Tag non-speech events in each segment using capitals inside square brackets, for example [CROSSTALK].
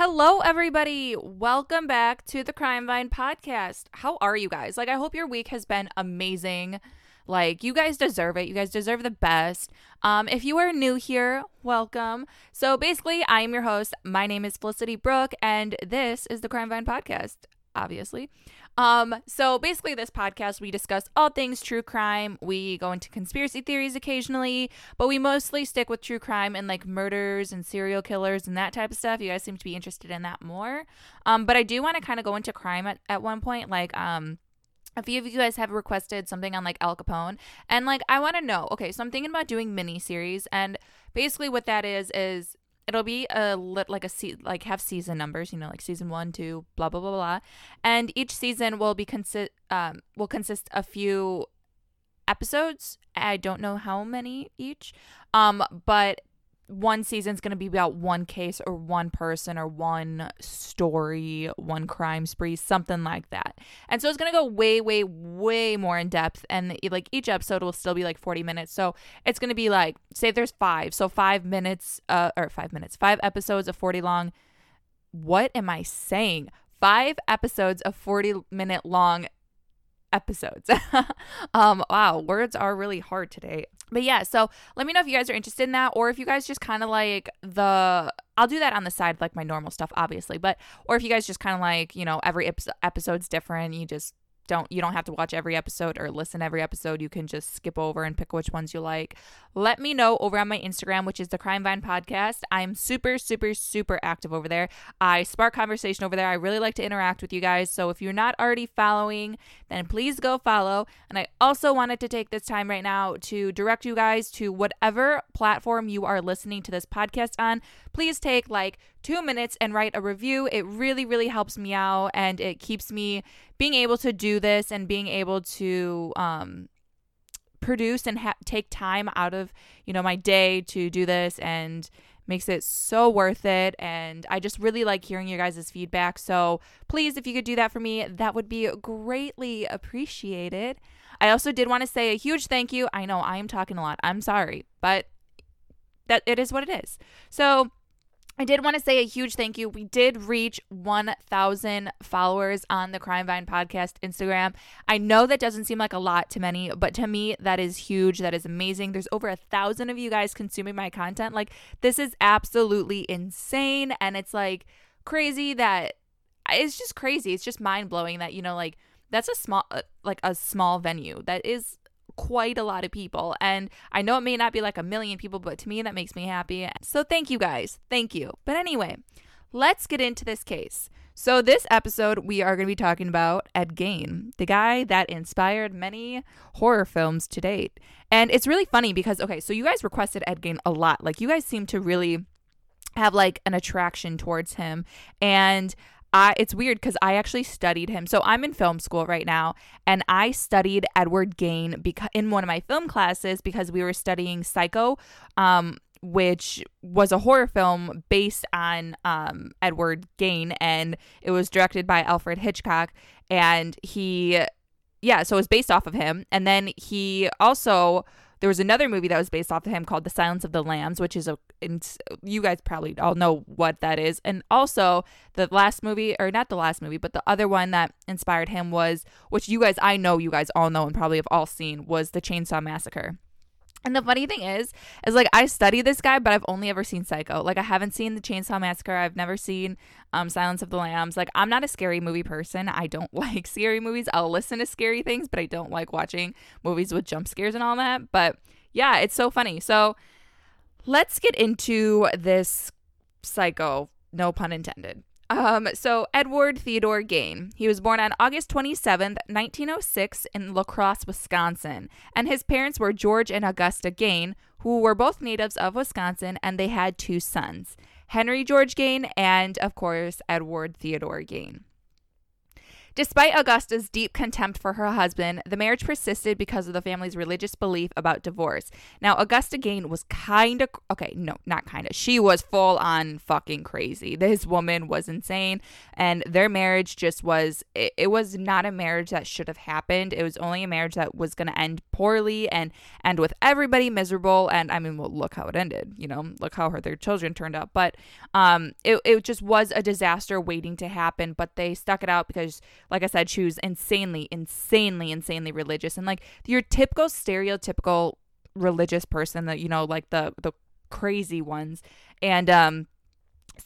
Hello, everybody. Welcome back to the Crime Vine podcast. How are you guys? Like, I hope your week has been amazing. Like, you guys deserve it. You guys deserve the best. Um, if you are new here, welcome. So, basically, I am your host. My name is Felicity Brooke, and this is the Crime Vine podcast, obviously. Um, so basically this podcast we discuss all things true crime. We go into conspiracy theories occasionally, but we mostly stick with true crime and like murders and serial killers and that type of stuff. You guys seem to be interested in that more. Um, but I do want to kind of go into crime at, at one point, like um a few of you guys have requested something on like Al Capone, and like I want to know. Okay, so I'm thinking about doing mini series, and basically what that is is it'll be a lit like a se- like have season numbers you know like season one two blah blah blah blah. And each season will be consist um will consist a few episodes. I don't know how many each. Um but one season's going to be about one case or one person or one story, one crime spree, something like that. And so it's going to go way, way, way more in depth. And like each episode will still be like 40 minutes. So it's going to be like, say there's five. So five minutes, uh, or five minutes, five episodes of 40 long. What am I saying? Five episodes of 40 minute long episodes. [LAUGHS] um, wow, words are really hard today. But yeah, so let me know if you guys are interested in that or if you guys just kind of like the I'll do that on the side like my normal stuff obviously, but or if you guys just kind of like, you know, every episode's different, you just don't you don't have to watch every episode or listen every episode. You can just skip over and pick which ones you like. Let me know over on my instagram which is the crime vine podcast. I'm super super super active over there. I spark conversation over there. I really like to interact with you guys. So if you're not already following then please go follow. And i also wanted to take this time right now to direct you guys to whatever platform you are listening to this podcast on. Please take like two minutes and write a review. It really, really helps me out and it keeps me being able to do this and being able to um, produce and ha- take time out of, you know, my day to do this and makes it so worth it and I just really like hearing your guys' feedback. So please if you could do that for me, that would be greatly appreciated. I also did want to say a huge thank you. I know I am talking a lot. I'm sorry, but that it is what it is. So I did want to say a huge thank you. We did reach 1,000 followers on the Crime Vine podcast Instagram. I know that doesn't seem like a lot to many, but to me, that is huge. That is amazing. There's over a thousand of you guys consuming my content. Like, this is absolutely insane. And it's like crazy that it's just crazy. It's just mind blowing that, you know, like, that's a small, uh, like a small venue. That is quite a lot of people. And I know it may not be like a million people, but to me, that makes me happy. So thank you guys. Thank you. But anyway, let's get into this case. So, this episode, we are going to be talking about Ed Gein, the guy that inspired many horror films to date. And it's really funny because, okay, so you guys requested Ed Gein a lot. Like, you guys seem to really have like an attraction towards him. And I it's weird because I actually studied him. So I'm in film school right now, and I studied Edward Gein because in one of my film classes because we were studying Psycho, um, which was a horror film based on um, Edward Gein, and it was directed by Alfred Hitchcock, and he, yeah, so it was based off of him, and then he also there was another movie that was based off of him called The Silence of the Lambs, which is a you guys probably all know what that is. And also the last movie or not the last movie, but the other one that inspired him was which you guys I know you guys all know and probably have all seen was The Chainsaw Massacre. And the funny thing is, is like I study this guy, but I've only ever seen Psycho. Like I haven't seen the Chainsaw Massacre. I've never seen um, Silence of the Lambs. Like I'm not a scary movie person. I don't [LAUGHS] like scary movies. I'll listen to scary things, but I don't like watching movies with jump scares and all that. But yeah, it's so funny. So let's get into this Psycho. No pun intended. Um, so Edward Theodore Gein. He was born on August 27th, 1906 in La Crosse, Wisconsin, and his parents were George and Augusta Gein, who were both natives of Wisconsin, and they had two sons, Henry George Gein and of course Edward Theodore Gein. Despite Augusta's deep contempt for her husband, the marriage persisted because of the family's religious belief about divorce. Now, Augusta Gein was kind of okay, no, not kind of. She was full on fucking crazy. This woman was insane, and their marriage just was it, it was not a marriage that should have happened. It was only a marriage that was going to end poorly and end with everybody miserable. And I mean, well, look how it ended. You know, look how her their children turned out. But um, it it just was a disaster waiting to happen. But they stuck it out because like I said, she was insanely, insanely, insanely religious. And like your typical stereotypical religious person that you know, like the the crazy ones. And um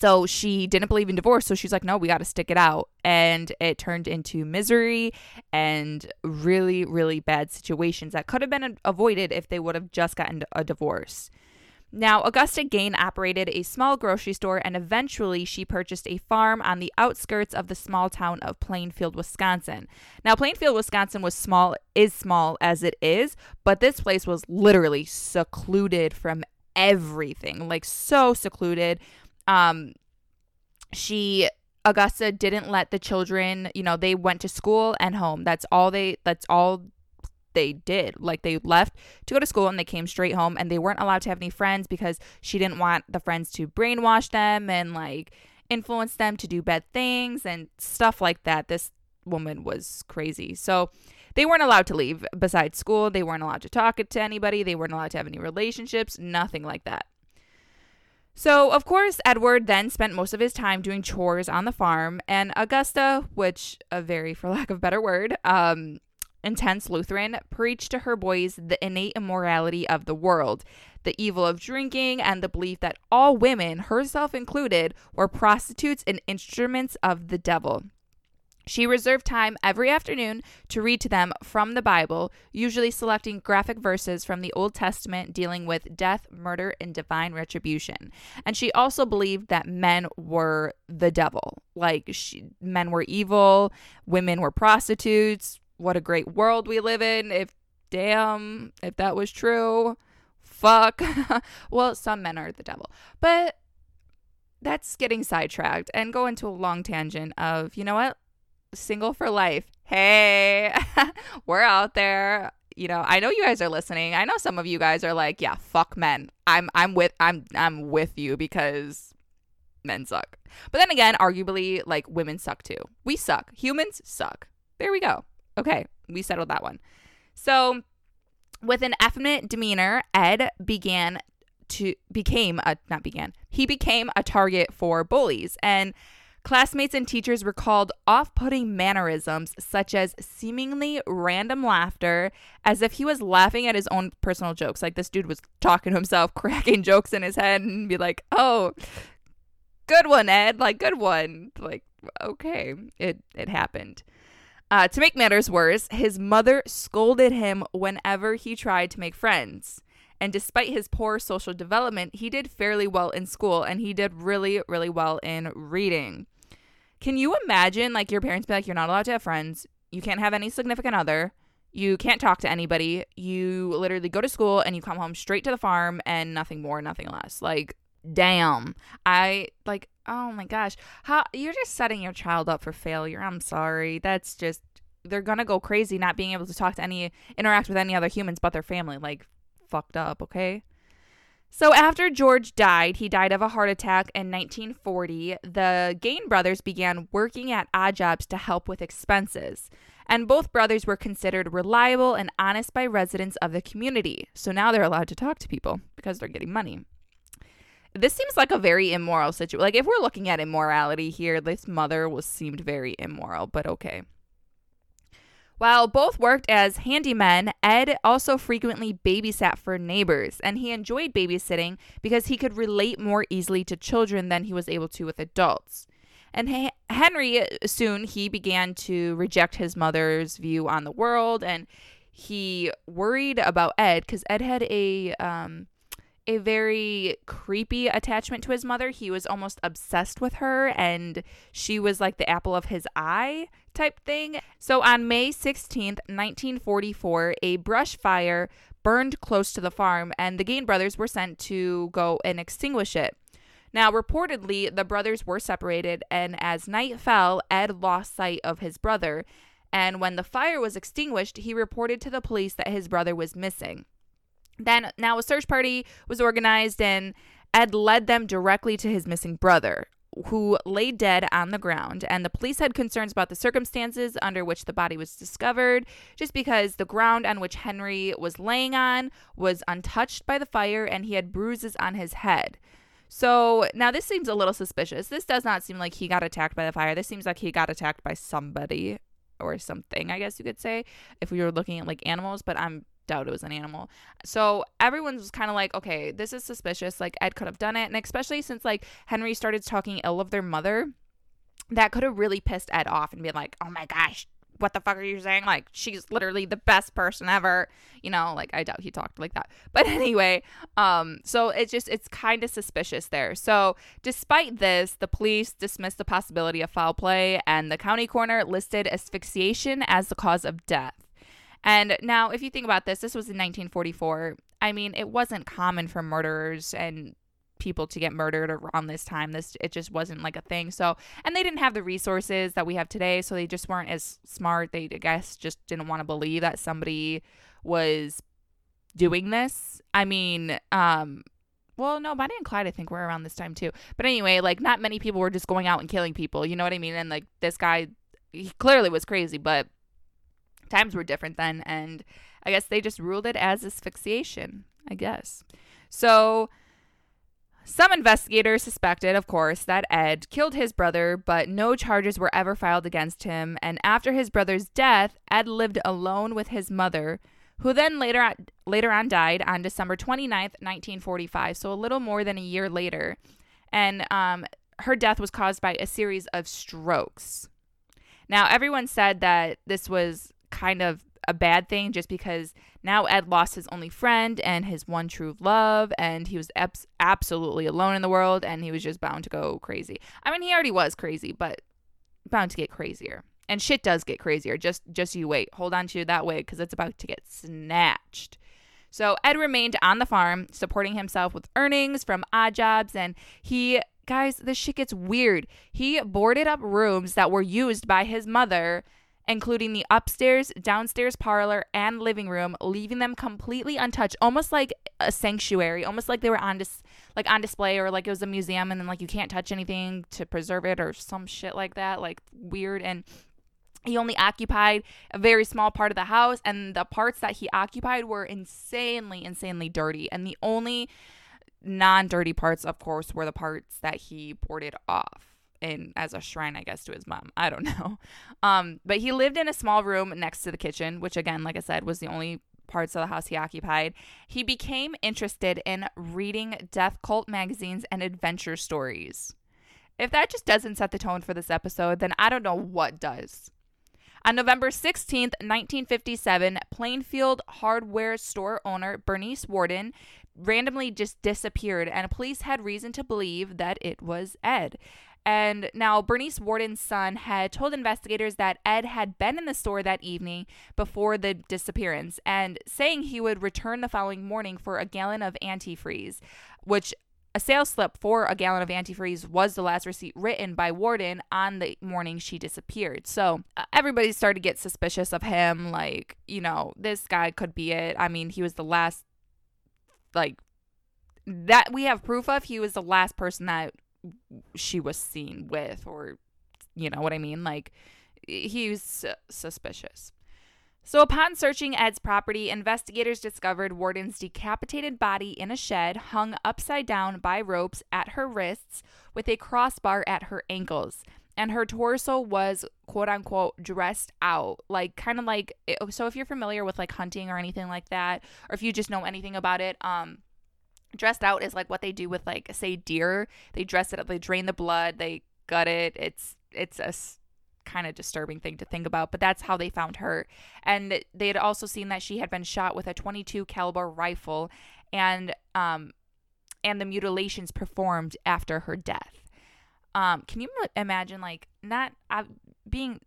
so she didn't believe in divorce. So she's like no we got to stick it out. And it turned into misery and really really bad situations that could have been avoided if they would have just gotten a divorce now, Augusta Gein operated a small grocery store and eventually she purchased a farm on the outskirts of the small town of Plainfield, Wisconsin. Now, Plainfield, Wisconsin was small, is small as it is, but this place was literally secluded from everything, like so secluded. Um, she Augusta didn't let the children, you know, they went to school and home. That's all they that's all they did. Like they left to go to school and they came straight home and they weren't allowed to have any friends because she didn't want the friends to brainwash them and like influence them to do bad things and stuff like that. This woman was crazy. So they weren't allowed to leave besides school. They weren't allowed to talk to anybody. They weren't allowed to have any relationships, nothing like that. So, of course, Edward then spent most of his time doing chores on the farm, and Augusta, which a very, for lack of better word, um, intense Lutheran, preached to her boys the innate immorality of the world, the evil of drinking, and the belief that all women, herself included, were prostitutes and instruments of the devil. She reserved time every afternoon to read to them from the Bible, usually selecting graphic verses from the Old Testament dealing with death, murder, and divine retribution. And she also believed that men were the devil. Like she, men were evil, women were prostitutes, what a great world we live in. If damn, if that was true, fuck. [LAUGHS] well, some men are the devil. But that's getting sidetracked and go into a long tangent of, you know what? Single for life. Hey, [LAUGHS] we're out there. You know, I know you guys are listening. I know some of you guys are like, yeah, fuck men. I'm I'm with I'm I'm with you because men suck. But then again, arguably like women suck too. We suck. Humans suck. There we go. Okay, we settled that one. So, with an effeminate demeanor, Ed began to became a not began. He became a target for bullies and Classmates and teachers recalled off putting mannerisms such as seemingly random laughter, as if he was laughing at his own personal jokes. Like this dude was talking to himself, [LAUGHS] cracking jokes in his head, and be like, oh, good one, Ed. Like, good one. Like, okay, it, it happened. Uh, to make matters worse, his mother scolded him whenever he tried to make friends. And despite his poor social development, he did fairly well in school and he did really, really well in reading. Can you imagine, like, your parents be like, you're not allowed to have friends, you can't have any significant other, you can't talk to anybody, you literally go to school and you come home straight to the farm and nothing more, nothing less? Like, damn. I, like, Oh my gosh. How you're just setting your child up for failure. I'm sorry. That's just they're to go crazy not being able to talk to any interact with any other humans but their family. Like fucked up, okay? So after George died, he died of a heart attack in 1940. The Gein brothers began working at odd jobs to help with expenses. And both brothers were considered reliable and honest by residents of the community. So now they're allowed to talk to people because they're getting money. This seems like a very immoral situation. Like if we're looking at immorality here, this mother was seemed very immoral, but okay. While both worked as handymen, Ed also frequently babysat for neighbors, and he enjoyed babysitting because he could relate more easily to children than he was able to with adults. And Henry soon he began to reject his mother's view on the world, and he worried about Ed because Ed had a um, a very creepy attachment to his mother. He was almost obsessed with her, and she was like the apple of his eye type thing. So on May 16th, 1944, a brush fire burned close to the farm, and the Gein brothers were sent to go and extinguish it. Now, reportedly, the brothers were separated, and as night fell, Ed lost sight of his brother. And when the fire was extinguished, he reported to the police that his brother was missing. Then, now a search party was organized, and Ed led them directly to his missing brother, who lay dead on the ground. And the police had concerns about the circumstances under which the body was discovered, just because the ground on which Henry was laying on was untouched by the fire and he had bruises on his head. So now this seems a little suspicious. This does not seem like he got attacked by the fire. This seems like he got attacked by somebody or something, I guess you could say, if we were looking at like animals, but I'm doubt it was an animal. So everyone was kind of like, okay, this is suspicious. Like Ed could have done it. And especially since like Henry started talking ill of their mother, that could have really pissed Ed off and been like, oh my gosh, what the fuck are you saying? Like, she's literally the best person ever. You know, like I doubt he talked like that. [LAUGHS] But anyway, um, so it's just it's kind of suspicious there. So despite this, the police dismissed the possibility of foul play and the county coroner listed asphyxiation as the cause of death. And now if you think about this, this was in 1944. I mean, it wasn't common for murderers and people to get murdered around this time. This it just wasn't like a thing. So, and they didn't have the resources that we have today, so they just weren't as smart. They I guess just didn't want to believe that somebody was doing this. I mean, um well, no, Bonnie and Clyde I think were around this time too. But anyway, like not many people were just going out and killing people, you know what I mean? And like this guy he clearly was crazy, but times were different then and I guess they just ruled it as asphyxiation, I guess. So some investigators suspected, of course, that Ed killed his brother, but no charges were ever filed against him. And after his brother's death, Ed lived alone with his mother, who then later later on died on December 29th, 1945, so a little more than a year later. And um, her death was caused by a series of strokes. Now, everyone said that this was kind of a bad thing just because now Ed lost his only friend and his one true love, and he was abs- absolutely alone in the world, and he was just bound to go crazy. I mean, he already was crazy, but bound to get crazier. And shit does get crazier. Just, just you wait. Hold on to that way because it's about to get snatched. So Ed remained on the farm, supporting himself with earnings from odd jobs, and he guys, this shit gets weird. He boarded up rooms that were used by his mother including the upstairs, downstairs parlor, and living room, leaving them completely untouched, almost like a sanctuary, almost like they were on dis- like on display or like it was a museum and then like you can't touch anything to preserve it or some shit like that, like weird and he only occupied a very small part of the house and the parts that he occupied were insanely insanely dirty and the only non-dirty parts of course were the parts that he boarded off in as a shrine, I guess, to his mom. I don't [LAUGHS] know. Um, but he lived in a small room next to the kitchen, which again, like I said, was the only parts of the house he occupied. He became interested in reading death cult magazines and adventure stories. If that just doesn't set the tone for this episode, then I don't know what does. On November 16th, 1957, Plainfield hardware store owner Bernice Worden randomly just disappeared, and police had reason to believe that it was Ed. And now Bernice Worden's son had told investigators that Ed had been in the store that evening before the disappearance and saying he would return the following morning for a gallon of antifreeze, which a sales slip for a gallon of antifreeze was the last receipt written by Worden on the morning she disappeared. So uh, everybody started to get suspicious of him. Like, you know, this guy could be it. I mean, he was the last, like, that we have proof of. He was the last person that she was seen with or you know what I mean like he he's suspicious. So, upon searching Ed's property, investigators discovered Worden's decapitated body in a shed hung upside down by ropes at her wrists with a crossbar at her ankles. And her torso was quote unquote dressed out, like kind of like. So, if you're familiar with like hunting or anything like that, or if you just know anything about it, um, dressed out is like what they do with like say deer. They dress it up they drain the blood they gut it. It's it's a kind of disturbing thing to think about but that's how they found her. And they had also seen that she had been shot with a. 22 caliber rifle and um and the mutilations performed after her death. Um can you imagine like not uh, being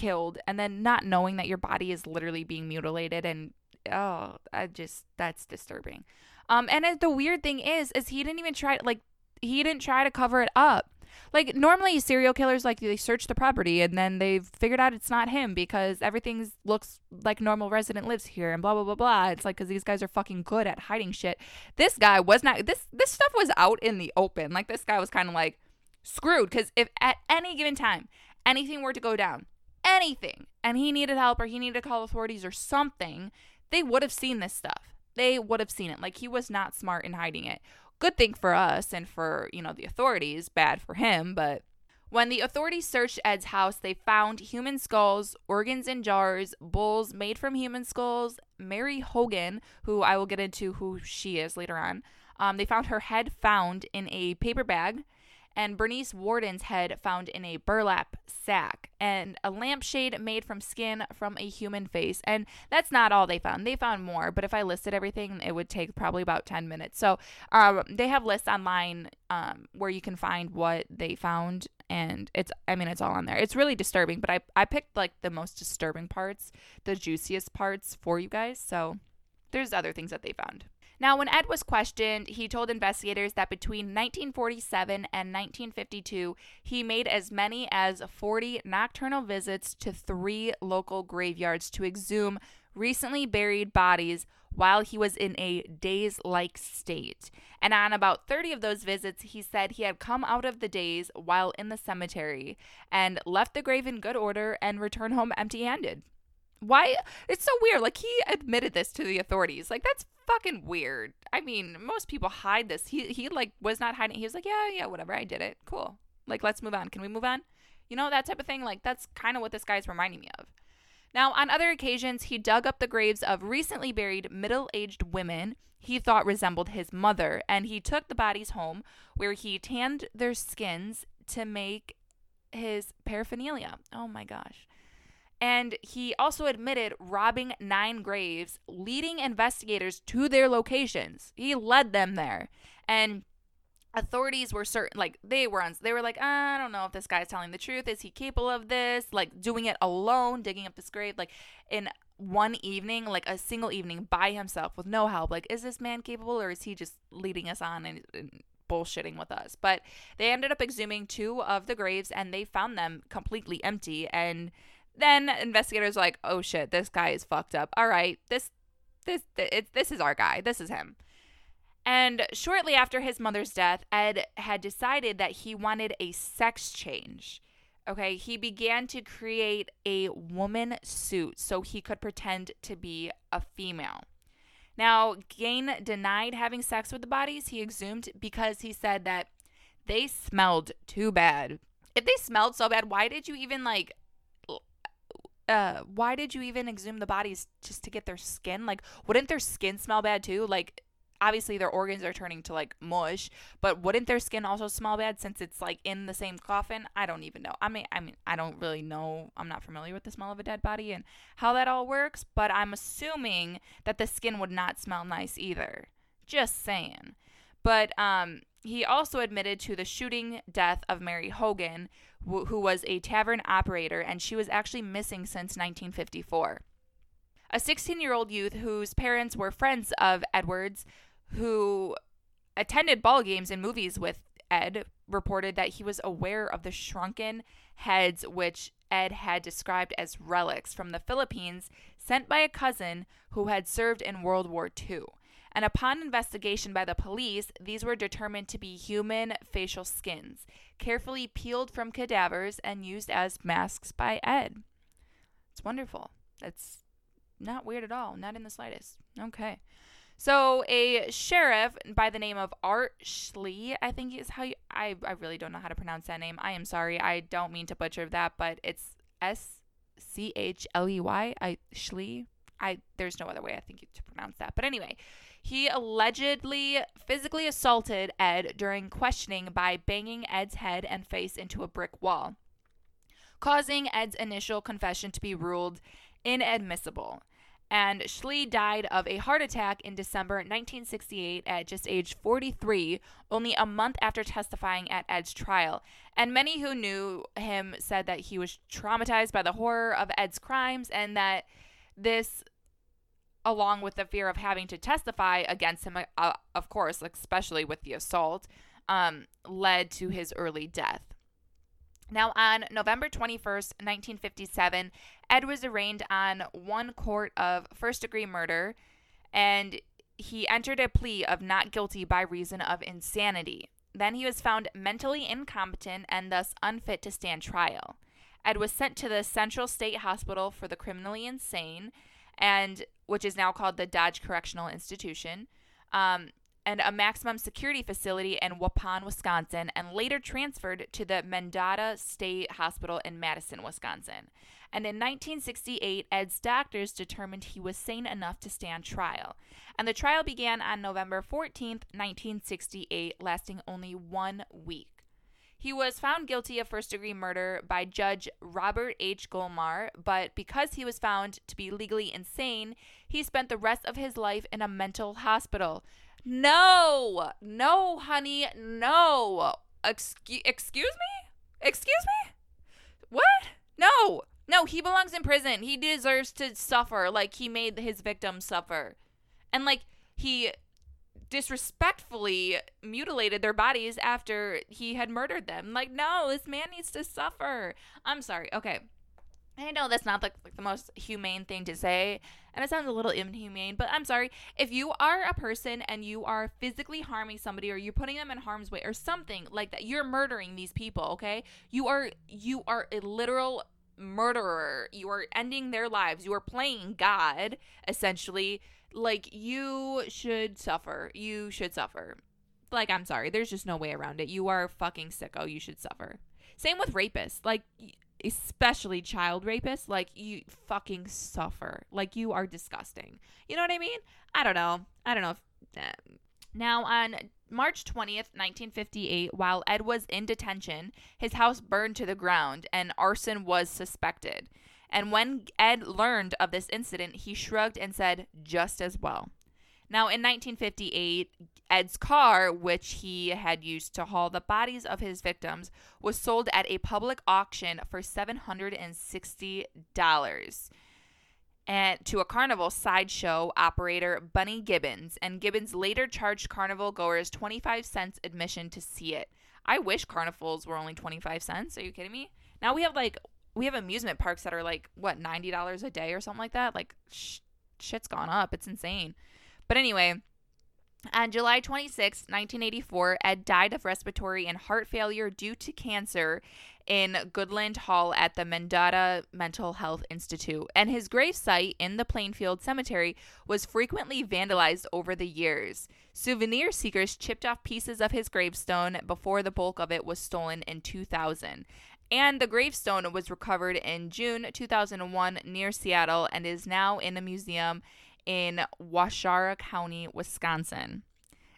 killed and then not knowing that your body is literally being mutilated and oh i just that's disturbing um, and the weird thing is, is he didn't even try like he didn't try to cover it up. Like normally serial killers like they search the property and then they've figured out it's not him because everything looks like normal resident lives here and blah blah blah blah. It's like cuz these guys are fucking good at hiding shit. This guy was not this this stuff was out in the open. Like this guy was kind of like screwed cuz if at any given time anything were to go down, anything, and he needed help or he needed to call authorities or something, they would have seen this stuff. They would have seen it. Like he was not smart in hiding it good thing for us and for, you know, the authorities, bad for him, but when the authorities searched Ed's house, they found human skulls, organs in jars, bowls made from human skulls. Mary Hogan, who I will get into who she is later on, um, they found her head found in a paper bag and Bernice Worden's head found in a burlap sack, and a lampshade made from skin from a human face. And that's not all they found. They found more, but if I listed everything, it would take probably about 10 minutes. So um, they have lists online um, where you can find what they found. And it's, I mean, it's all on there. It's really disturbing, but I, I picked like the most disturbing parts, the juiciest parts for you guys. So there's other things that they found. Now, when Ed was questioned, he told investigators that between 1947 and 1952, he made as many as 40 nocturnal visits to three local graveyards to exhume recently buried bodies while he was in a daze like state. And on about 30 of those visits, he said he had come out of the daze while in the cemetery and left the grave in good order and returned home empty handed. Why? It's so weird. Like, he admitted this to the authorities. Like, that's fucking weird. I mean, most people hide this. He he like was not hiding. He was like, yeah, yeah, whatever. I did it. Cool. Like, let's move on. Can we move on? You know that type of thing. Like, that's kind of what this guy's reminding me of. Now, on other occasions, he dug up the graves of recently buried middle-aged women he thought resembled his mother, and he took the bodies home, where he tanned their skins to make his paraphernalia. Oh my gosh. And he also admitted robbing nine graves, leading investigators to their locations. He led them there. And authorities were certain like they were on they were like uh, i don't know if this guy's telling the truth. Is he capable of this? Like doing it alone digging up this grave like in one evening like a single evening by himself with no help. Like is this man capable or is he just leading us on and, and bullshitting with us? But they ended up exhuming two of the graves and they found them completely empty. And then investigators are like, "Oh shit, this guy is fucked up. All right, this this this, this is our guy. This is him." And shortly after his mother's death, Ed had decided that he wanted a sex change. Okay, he began to create a woman suit so he could pretend to be a female. Now, Gein denied having sex with the bodies he exhumed because he said that they smelled too bad. If they smelled so bad, why did you even like uh, why did you even exhume the bodies just to get their skin? Like, wouldn't their skin smell bad too? Like, obviously their organs are turning to like mush, but wouldn't their skin also smell bad since it's like in the same coffin? I don't even know. I mean, I mean, I don't really know. I'm not familiar with the smell of a dead body and how that all works, but I'm assuming that the skin would not smell nice either. Just saying. But um, he also admitted to the shooting death of Mary Hogan, who was a tavern operator, and she was actually missing since 1954. A 16 year old youth whose parents were friends of Edwards, who attended ball games and movies with Ed, reported that he was aware of the shrunken heads which Ed had described as relics from the Philippines sent by a cousin who had served in World War II and upon investigation by the police, these were determined to be human facial skins, carefully peeled from cadavers and used as masks by Ed. It's wonderful. It's not weird at all, not in the slightest. Okay. So a sheriff by the name of Art Schley, I think is how you I, I really don't know how to pronounce that name. I am sorry. I don't mean to butcher that, but it's S C H L E Y. I Schley. I there's no other way I think to pronounce that. But anyway, he allegedly physically assaulted Ed during questioning by banging Ed's head and face into a brick wall, causing Ed's initial confession to be ruled inadmissible. And Schley died of a heart attack in December 1968 at just age 43, only a month after testifying at Ed's trial. And many who knew him said that he was traumatized by the horror of Ed's crimes and that this along with the fear of having to testify against him, uh, of course, especially with the assault, um, led to his early death. Now, on November 21st, 1957, Ed was arraigned on one count of first degree murder, and he entered a plea of not guilty by reason of insanity. Then he was found mentally incompetent and thus unfit to stand trial. Ed was sent to the Central State Hospital for the Criminally Insane, and which is now called the Dodge Correctional Institution. Um, and a maximum security facility in Waupun, Wisconsin, and later transferred to the Mendota State Hospital in Madison, Wisconsin. And in 1968, Ed's doctors determined he was sane enough to stand trial. And the trial began on November 14th, 1968, lasting only one week. He was found guilty of first degree murder by Judge Robert H. Gollmar, but because he was found to be legally insane, he spent the rest of his life in a mental hospital. No, no, honey, no. Excuse, excuse me? Excuse me? What? No, no, he belongs in prison. He deserves to suffer like he made his victims suffer. And like he disrespectfully mutilated their bodies after he had murdered them. Like, no, this man needs to suffer. I'm sorry. Okay. I know that's not the, like the most humane thing to say, and it sounds a little inhumane, but I'm sorry. If you are a person and you are physically harming somebody or you're putting them in harm's way or something like that, you're murdering these people, okay? You are you are a literal murderer. You are ending their lives. You are playing God, essentially. Like you should suffer. You should suffer. Like I'm sorry. There's just no way around it. You are fucking sicko. You should suffer. Same with rapists. Like especially child rapists, like you fucking suffer. Like you are disgusting. You know what I mean? I don't know. I don't know if. Uh, now, on March 20th, 1958, while Ed was in detention, his house burned to the ground and arson was suspected. And when Ed learned of this incident, he shrugged and said, just as well. Now, in 1958, Ed's car, which he had used to haul the bodies of his victims, was sold at a public auction for $760 and to a carnival sideshow operator Bunny Gibbons, and Gibbons later charged carnival goers 25 cents admission to see it. I wish carnivals were only 25 cents. Are you kidding me? Now we have like we have amusement parks that are like what $90 a day or something like that. Like sh- shit's gone up. It's insane. But anyway, on July 26, 1984, Ed died of respiratory and heart failure due to cancer in Goodland Hall at the Mendota Mental Health Institute, and his gravesite in the Plainfield Cemetery was frequently vandalized over the years. Souvenir seekers chipped off pieces of his gravestone before the bulk of it was stolen in 2000. And the gravestone was recovered in June 2001 near Seattle and is now in a museum in Waushara County, Wisconsin.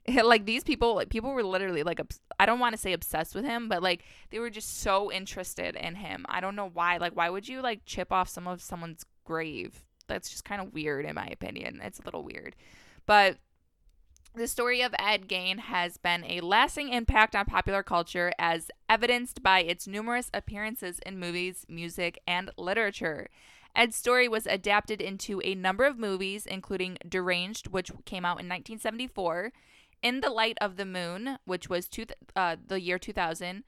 [LAUGHS] like these people, like people were literally like I don't want to say obsessed with him, but like they were just so interested in him. I don't know why. Like why would you like chip off some of someone's grave? That's just kind of weird in my opinion. It's a little weird. But the story of Ed Gein has been a lasting impact on popular culture as evidenced by its numerous appearances in movies, music, and literature. Ed's story was adapted into a number of movies, including Deranged, which came out in 1974, In the Light of the Moon, which was two, uh, the year 2000,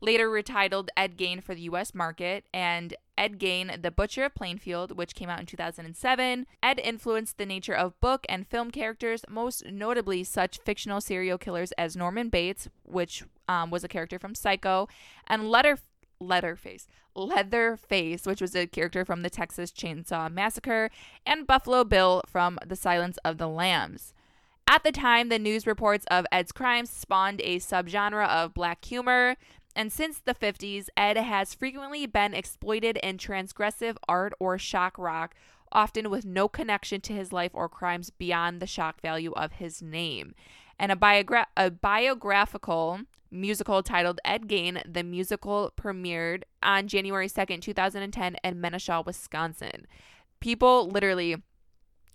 later retitled Ed Gein for the US market, and Ed Gein, The Butcher of Plainfield, which came out in 2007. Ed influenced the nature of book and film characters, most notably such fictional serial killers as Norman Bates, which um, was a character from Psycho, and Letter Letterface, Leatherface, which was a character from the Texas Chainsaw Massacre, and Buffalo Bill from The Silence of the Lambs. At the time, the news reports of Ed's crimes spawned a subgenre of black humor, and since the 50s, Ed has frequently been exploited in transgressive art or shock rock, often with no connection to his life or crimes beyond the shock value of his name. And a, biogra- a biographical musical titled Ed Gein, The musical premiered on January 2nd, 2010 in Menasha, Wisconsin. People literally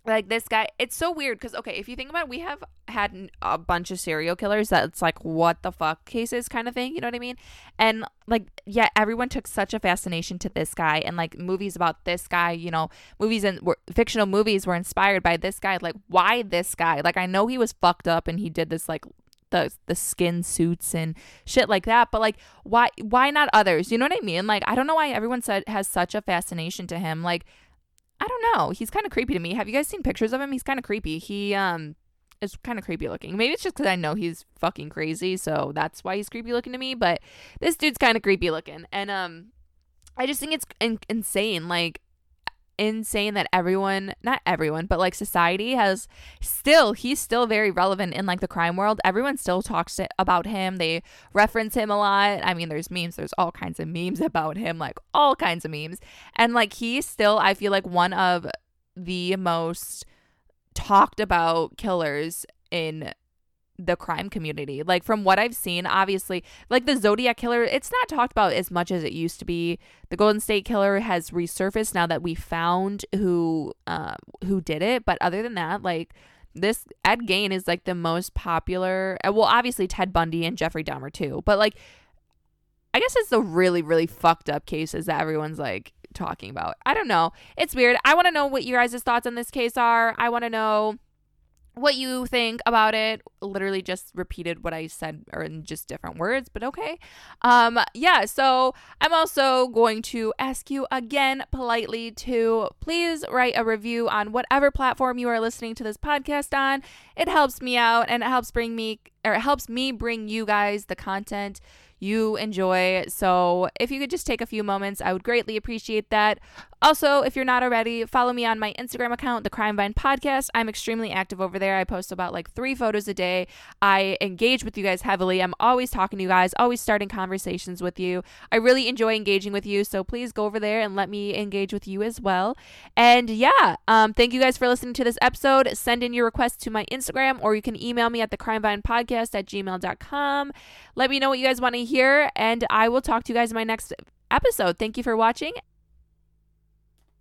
like this guy it's so weird because okay if you think about it we have had a bunch of serial killers that's like what the fuck cases kind of thing you know what i mean and like yeah everyone took such a fascination to this guy and like movies about this guy you know movies and were, fictional movies were inspired by this guy like why this guy like i know he was fucked up and he did this like the the skin suits and shit like that. But like, why why not others? You know what I mean? Like, I don't know why everyone said has such a fascination to him. Like, I don't know. He's kind of creepy to me. Have you guys seen pictures of him? He's kind of creepy. He um is kind of creepy looking. Maybe it's just because I know he's fucking crazy, so that's why he's creepy looking to me. But this dude's kind of creepy looking, and um, I just think it's in- insane. Like insane that everyone not everyone but like society has still he's still very relevant in like the crime world. Everyone still talks about him. They reference him a lot. I mean there's memes. There's all kinds of memes [LAUGHS] about him like all kinds of memes. And like he's still i feel like one of the most talked about killers in the crime community. Like from what I've seen, obviously, like the Zodiac killer, it's not talked about as much as it used to be. The Golden State killer has resurfaced now that we found who uh, who did it, but other than that, like this Ed Gein is like the most popular. Uh, well, obviously Ted Bundy and Jeffrey Dahmer too, but like I guess it's the really really fucked up cases that everyone's like talking about. I don't know. It's weird. I want to know what your guys' thoughts on this case are. I want to know what you think about it. Literally just repeated what I said or in just different words, but okay. Um yeah, so I'm also going to ask you again politely to please write a review on whatever platform you are listening to this podcast on. It helps me out and it helps bring me or it helps me bring you guys the content you enjoy. So if you could just take a few moments, I would greatly appreciate that. Also, if you're not already, follow me on my Instagram account, the Crime Vine Podcast. I'm extremely active over there. I post about like three photos a day. I engage with you guys heavily. I'm always talking to you guys, always starting conversations with you. I really enjoy engaging with you. So please go over there and let me engage with you as well. And yeah, um, thank you guys for listening to this episode. Send in your requests to my Instagram or you can email me at the Crime Vine Podcast at gmail.com. Let me know what you guys want to hear, and I will talk to you guys in my next episode. Thank you for watching